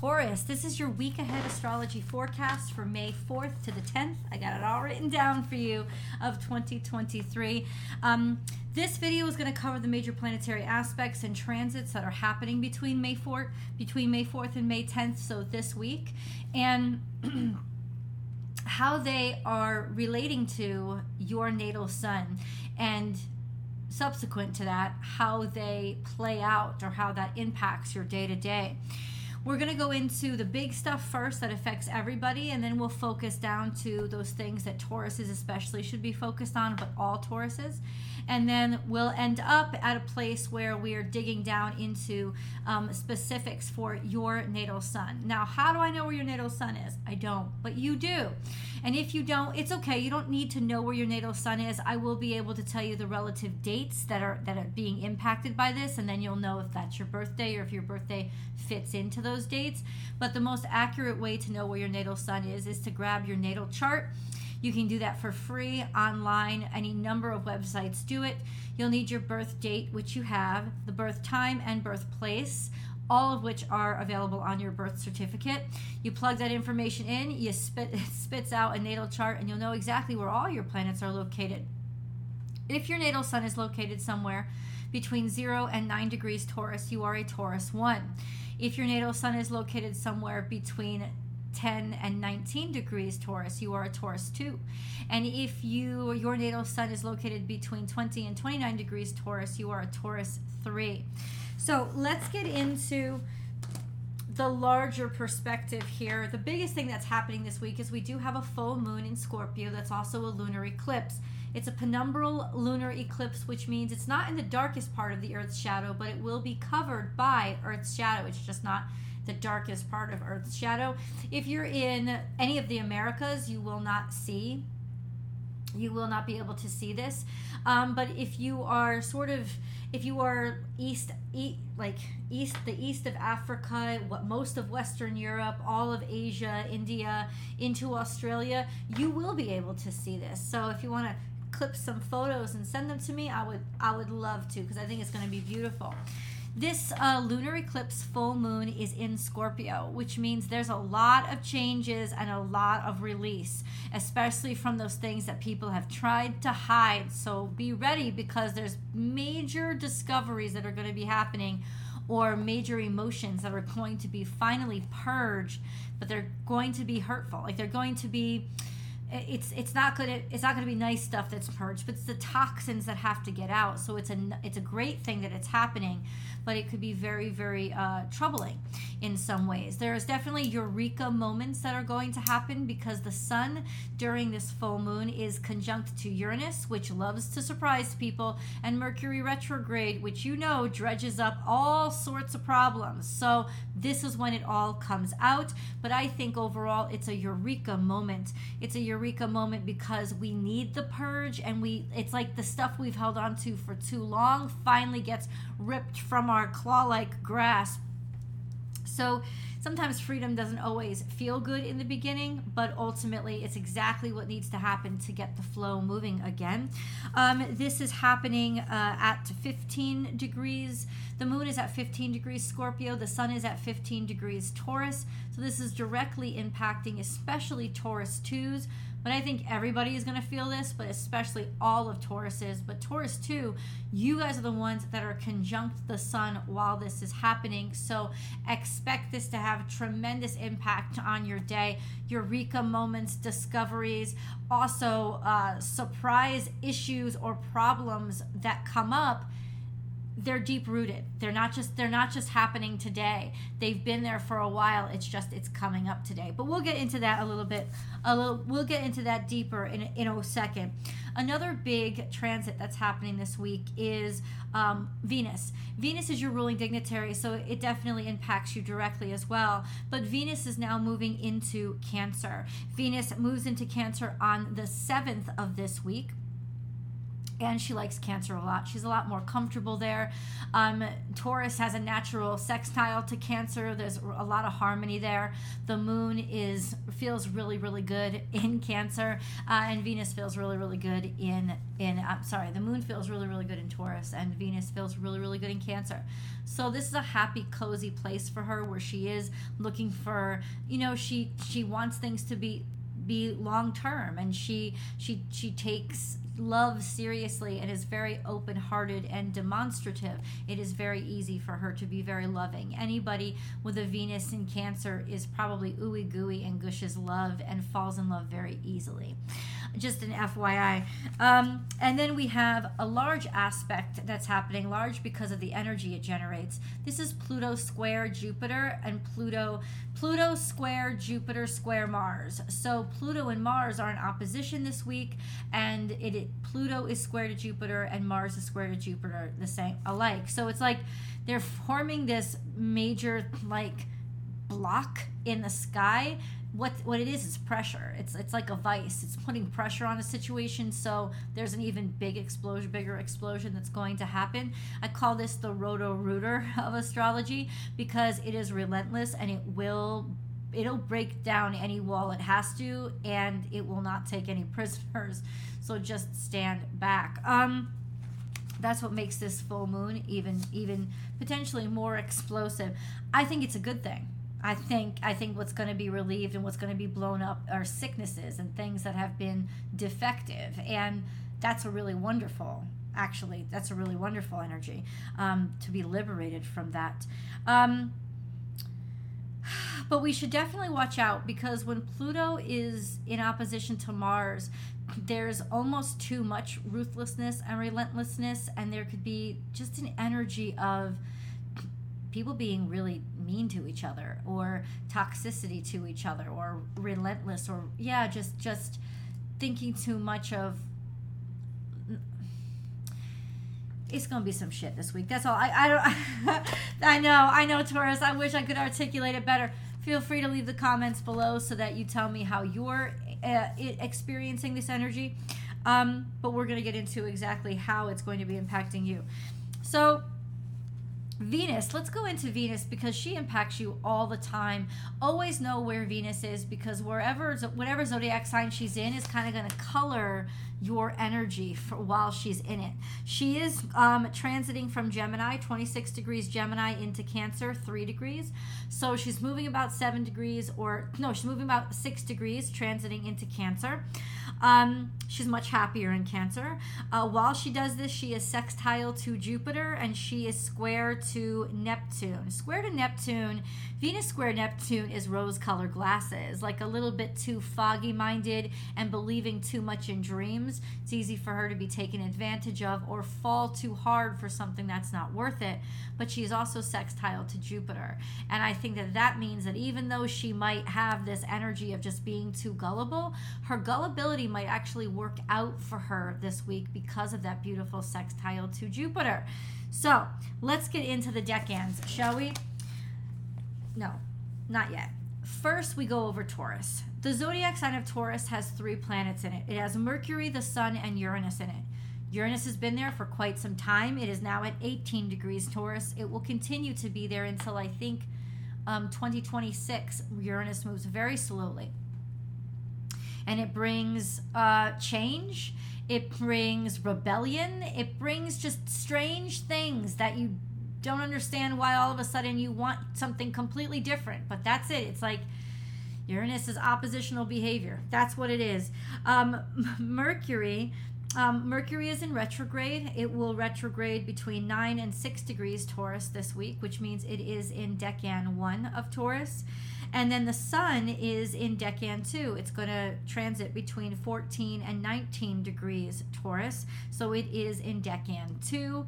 Taurus, this is your week ahead astrology forecast for May 4th to the 10th. I got it all written down for you of 2023. Um, this video is going to cover the major planetary aspects and transits that are happening between May 4th, between May 4th and May 10th, so this week, and how they are relating to your natal sun and subsequent to that, how they play out or how that impacts your day to day. We're going to go into the big stuff first that affects everybody, and then we'll focus down to those things that Tauruses especially should be focused on, but all Tauruses. And then we'll end up at a place where we are digging down into um, specifics for your natal sun. Now, how do I know where your natal sun is? I don't, but you do. And if you don't, it's okay. You don't need to know where your natal sun is. I will be able to tell you the relative dates that are that are being impacted by this, and then you'll know if that's your birthday or if your birthday fits into those dates. But the most accurate way to know where your natal sun is is to grab your natal chart. You can do that for free online. Any number of websites do it. You'll need your birth date, which you have, the birth time and birthplace, all of which are available on your birth certificate. You plug that information in, you spit it spits out a natal chart, and you'll know exactly where all your planets are located. If your natal sun is located somewhere between 0 and 9 degrees Taurus, you are a Taurus 1. If your natal sun is located somewhere between 10 and 19 degrees Taurus, you are a Taurus 2. And if you your natal sun is located between 20 and 29 degrees Taurus, you are a Taurus 3. So, let's get into the larger perspective here. The biggest thing that's happening this week is we do have a full moon in Scorpio that's also a lunar eclipse. It's a penumbral lunar eclipse, which means it's not in the darkest part of the Earth's shadow, but it will be covered by Earth's shadow. It's just not the darkest part of Earth's shadow. If you're in any of the Americas, you will not see. You will not be able to see this. Um, but if you are sort of, if you are east, e- like east, the east of Africa, what most of Western Europe, all of Asia, India, into Australia, you will be able to see this. So if you want to clip some photos and send them to me, I would I would love to because I think it's going to be beautiful. This uh, lunar eclipse full moon is in Scorpio, which means there's a lot of changes and a lot of release, especially from those things that people have tried to hide. So be ready because there's major discoveries that are going to be happening or major emotions that are going to be finally purged, but they're going to be hurtful. Like they're going to be it's it's not gonna it's not gonna be nice stuff that's purged, but it's the toxins that have to get out. So it's a it's a great thing that it's happening, but it could be very very uh, troubling in some ways. There is definitely eureka moments that are going to happen because the sun during this full moon is conjunct to Uranus, which loves to surprise people, and Mercury retrograde, which you know dredges up all sorts of problems. So this is when it all comes out. But I think overall it's a eureka moment. It's a eureka moment because we need the purge and we it's like the stuff we've held on to for too long finally gets ripped from our claw-like grasp so sometimes freedom doesn't always feel good in the beginning, but ultimately it's exactly what needs to happen to get the flow moving again. Um, this is happening uh, at 15 degrees. The moon is at 15 degrees Scorpio. The sun is at 15 degrees Taurus. So this is directly impacting especially Taurus 2s but I think everybody is going to feel this, but especially all of Tauruses. But Taurus too, you guys are the ones that are conjunct the sun while this is happening. So expect this to have tremendous impact on your day. Eureka moments, discoveries, also uh, surprise issues or problems that come up they're deep rooted they're not just they're not just happening today. They've been there for a while. It's just it's coming up today. But we'll get into that a little bit a little we'll get into that deeper in, in a second. Another big transit that's happening this week is um, venus. Venus is your ruling dignitary so it definitely impacts you directly as well. But venus is now moving into cancer. Venus moves into cancer on the 7th of this week and she likes Cancer a lot. She's a lot more comfortable there. Um, Taurus has a natural sextile to Cancer. There's a lot of harmony there. The Moon is feels really really good in Cancer, uh, and Venus feels really really good in in. I'm sorry, the Moon feels really really good in Taurus, and Venus feels really really good in Cancer. So this is a happy cozy place for her where she is looking for you know she she wants things to be be long term and she she she takes love seriously and is very open hearted and demonstrative, it is very easy for her to be very loving. Anybody with a Venus in Cancer is probably ooey gooey and gushes love and falls in love very easily. Just an FYI. Um, and then we have a large aspect that's happening, large because of the energy it generates. This is Pluto square Jupiter and Pluto Pluto square Jupiter square Mars. So Pluto and Mars are in opposition this week, and it, it Pluto is square to Jupiter and Mars is square to Jupiter, the same alike. So it's like they're forming this major like block in the sky what what it is is pressure. It's it's like a vice. It's putting pressure on a situation so there's an even big explosion, bigger explosion that's going to happen. I call this the roto rooter of astrology because it is relentless and it will it'll break down any wall it has to and it will not take any prisoners. So just stand back. Um that's what makes this full moon even even potentially more explosive. I think it's a good thing I think I think what's going to be relieved and what's going to be blown up are sicknesses and things that have been defective, and that's a really wonderful. Actually, that's a really wonderful energy um, to be liberated from that. Um, but we should definitely watch out because when Pluto is in opposition to Mars, there's almost too much ruthlessness and relentlessness, and there could be just an energy of people being really mean to each other or toxicity to each other or relentless or yeah just just thinking too much of it's gonna be some shit this week. That's all. I i don't i know i know taurus. I wish i could articulate it better. Feel free to leave the comments below so that you tell me how you're uh, experiencing this energy. Um, but we're to get into exactly how it's going to be impacting you. So Venus, let's go into Venus because she impacts you all the time. Always know where Venus is because wherever, whatever zodiac sign she's in is kind of going to color your energy for while she's in it. She is um, transiting from Gemini, 26 degrees Gemini into Cancer, 3 degrees. So she's moving about 7 degrees, or no, she's moving about 6 degrees, transiting into Cancer. Um, she's much happier in Cancer. Uh, while she does this, she is sextile to Jupiter and she is square to Neptune. Square to Neptune, Venus square Neptune is rose colored glasses, like a little bit too foggy minded and believing too much in dreams. It's easy for her to be taken advantage of or fall too hard for something that's not worth it. But she is also sextile to Jupiter. And I think that that means that even though she might have this energy of just being too gullible, her gullibility might actually work out for her this week because of that beautiful sextile to Jupiter. So let's get into the decans, shall we? No, not yet. First, we go over Taurus. The zodiac sign of Taurus has three planets in it. It has Mercury, the Sun, and Uranus in it. Uranus has been there for quite some time. It is now at 18 degrees Taurus. It will continue to be there until I think um, 2026. Uranus moves very slowly and it brings uh, change. It brings rebellion. It brings just strange things that you don't understand why all of a sudden you want something completely different. But that's it. It's like Uranus is oppositional behavior. That's what it is. Um, Mercury. Um, Mercury is in retrograde. It will retrograde between 9 and 6 degrees Taurus this week, which means it is in Decan 1 of Taurus. And then the sun is in Decan 2. It's going to transit between 14 and 19 degrees Taurus. So it is in Decan 2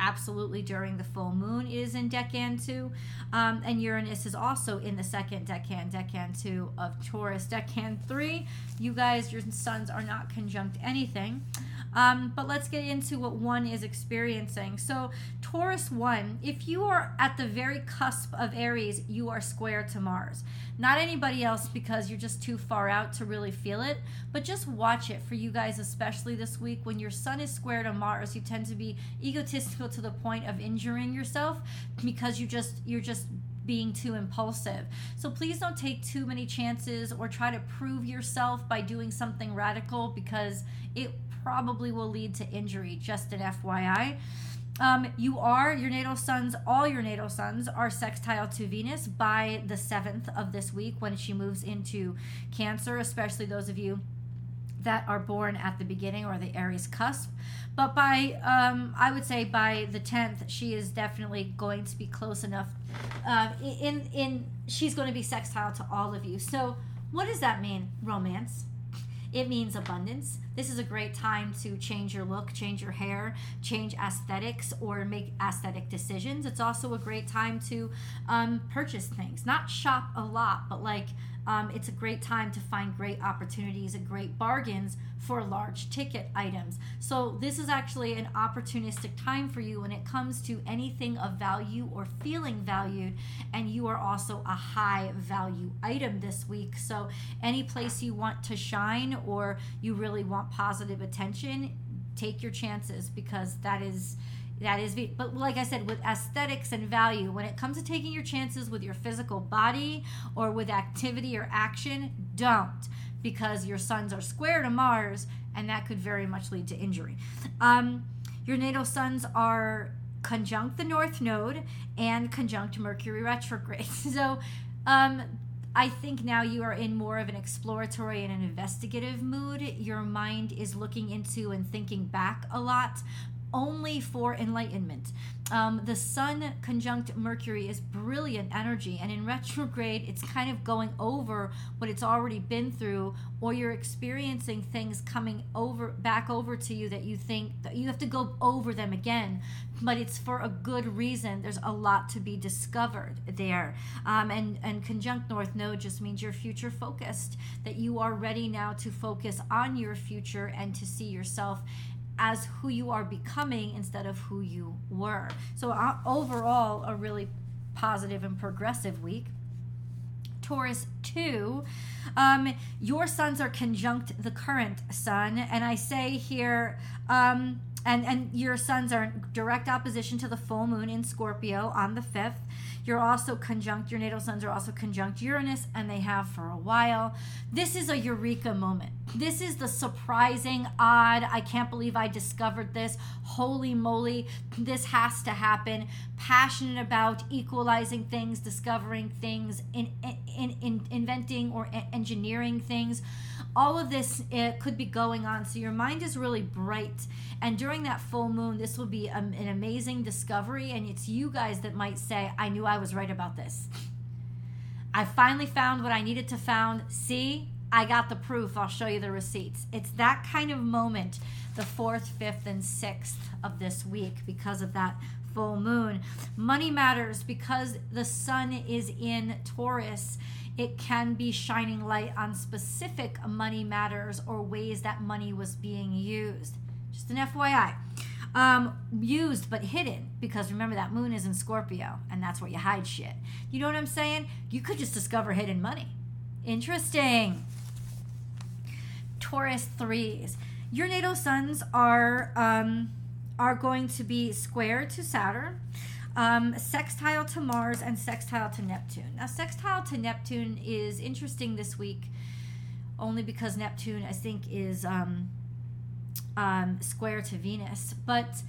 absolutely during the full moon is in Decan 2. Um, and Uranus is also in the second Decan, Decan 2 of Taurus. Decan 3, you guys, your suns are not conjunct anything. Um, but let's get into what one is experiencing. So, Taurus 1, if you are at the very cusp of Aries, you are square to Mars. Not anybody else because you're just too far out to really feel it, but just watch it for you guys, especially this week. When your sun is square to Mars, you tend to be egotistical to the point of injuring yourself because you just you're just being too impulsive. So please don't take too many chances or try to prove yourself by doing something radical because it probably will lead to injury, just an FYI. Um, you are, your natal suns, all your natal suns are sextile to Venus by the 7th of this week when she moves into Cancer, especially those of you that are born at the beginning or the Aries cusp. But by, um, I would say by the 10th, she is definitely going to be close enough. Uh, in, in, she's going to be sextile to all of you. So, what does that mean? Romance. It means abundance. This is a great time to change your look, change your hair, change aesthetics, or make aesthetic decisions. It's also a great time to um, purchase things. Not shop a lot, but like um, it's a great time to find great opportunities and great bargains for large ticket items. So, this is actually an opportunistic time for you when it comes to anything of value or feeling valued, and you are also a high value item this week. So, any place you want to shine or you really want positive attention, take your chances because that is that is but like i said with aesthetics and value when it comes to taking your chances with your physical body or with activity or action don't because your suns are square to mars and that could very much lead to injury um, your natal suns are conjunct the north node and conjunct mercury retrograde so um, I think now you are in more of an exploratory and an investigative mood. Your mind is looking into and thinking back a lot, only for enlightenment. Um, the Sun conjunct Mercury is brilliant energy, and in retrograde, it's kind of going over what it's already been through, or you're experiencing things coming over back over to you that you think that you have to go over them again, but it's for a good reason. There's a lot to be discovered there, um, and and conjunct North Node just means you're future focused, that you are ready now to focus on your future and to see yourself as who you are becoming instead of who you were. So, uh, overall, a really positive and progressive week. Taurus 2, um, your suns are conjunct the current sun. And I say here, um, and, and your suns are in direct opposition to the full moon in Scorpio on the 5th. You're also conjunct, your natal suns are also conjunct Uranus, and they have for a while. This is a eureka moment. This is the surprising, odd, I can't believe I discovered this. Holy moly, this has to happen. Passionate about equalizing things, discovering things, in, in, in, inventing or engineering things. All of this it could be going on. So your mind is really bright. And during that full moon, this will be a, an amazing discovery. And it's you guys that might say, I knew I was right about this. I finally found what I needed to found. See, I got the proof. I'll show you the receipts. It's that kind of moment, the fourth, fifth, and sixth of this week because of that full moon. Money matters because the sun is in Taurus. It can be shining light on specific money matters or ways that money was being used. Just an FYI. Um, used but hidden because remember that moon is in Scorpio and that's where you hide shit. You know what I'm saying? You could just discover hidden money. Interesting. Taurus threes. Your natal suns are um, are going to be square to Saturn, um, sextile to Mars, and sextile to Neptune. Now, sextile to Neptune is interesting this week, only because Neptune, I think, is um, um, square to Venus, but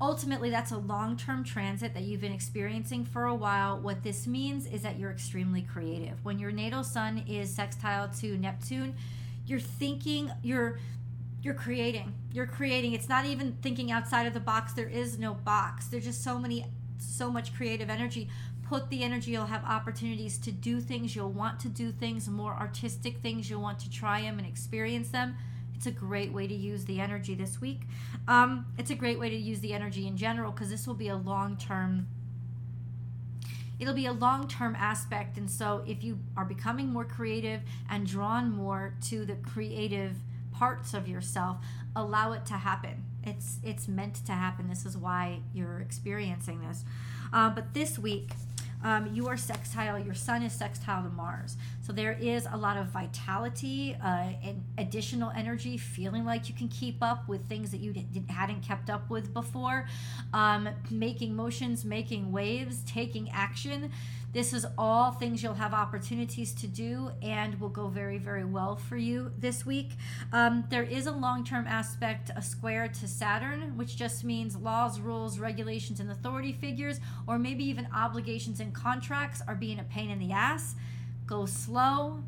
ultimately that's a long-term transit that you've been experiencing for a while what this means is that you're extremely creative when your natal sun is sextile to neptune you're thinking you're you're creating you're creating. It's not even thinking outside of the box. There is no box. There's just so many so much creative energy. Put the energy you'll have opportunities to do things. You'll want to do things more artistic things. You'll want to try them and experience them. It's a great way to use the energy this week. Um, it's a great way to use the energy in general because this will be a long term it'll be a long term aspect. And so, if you are becoming more creative and drawn more to the creative parts of yourself, allow it to happen. It's it's meant to happen. This is why you're experiencing this. Uh, but this week, um, you are sextile, your sun is sextile to Mars. So there is a lot of vitality uh, and additional energy, feeling like you can keep up with things that you didn't, hadn't kept up with before, um, making motions, making waves, taking action. This is all things you'll have opportunities to do and will go very, very well for you this week. Um, there is a long term aspect, a square to Saturn, which just means laws, rules, regulations, and authority figures, or maybe even obligations and contracts are being a pain in the ass. Go slow,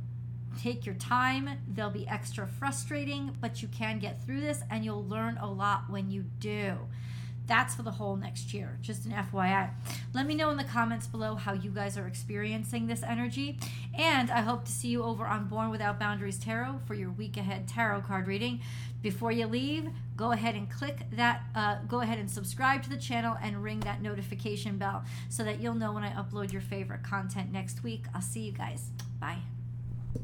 take your time. They'll be extra frustrating, but you can get through this and you'll learn a lot when you do. That's for the whole next year, just an FYI. Let me know in the comments below how you guys are experiencing this energy. And I hope to see you over on Born Without Boundaries Tarot for your week ahead tarot card reading. Before you leave, go ahead and click that, uh, go ahead and subscribe to the channel and ring that notification bell so that you'll know when I upload your favorite content next week. I'll see you guys. Bye.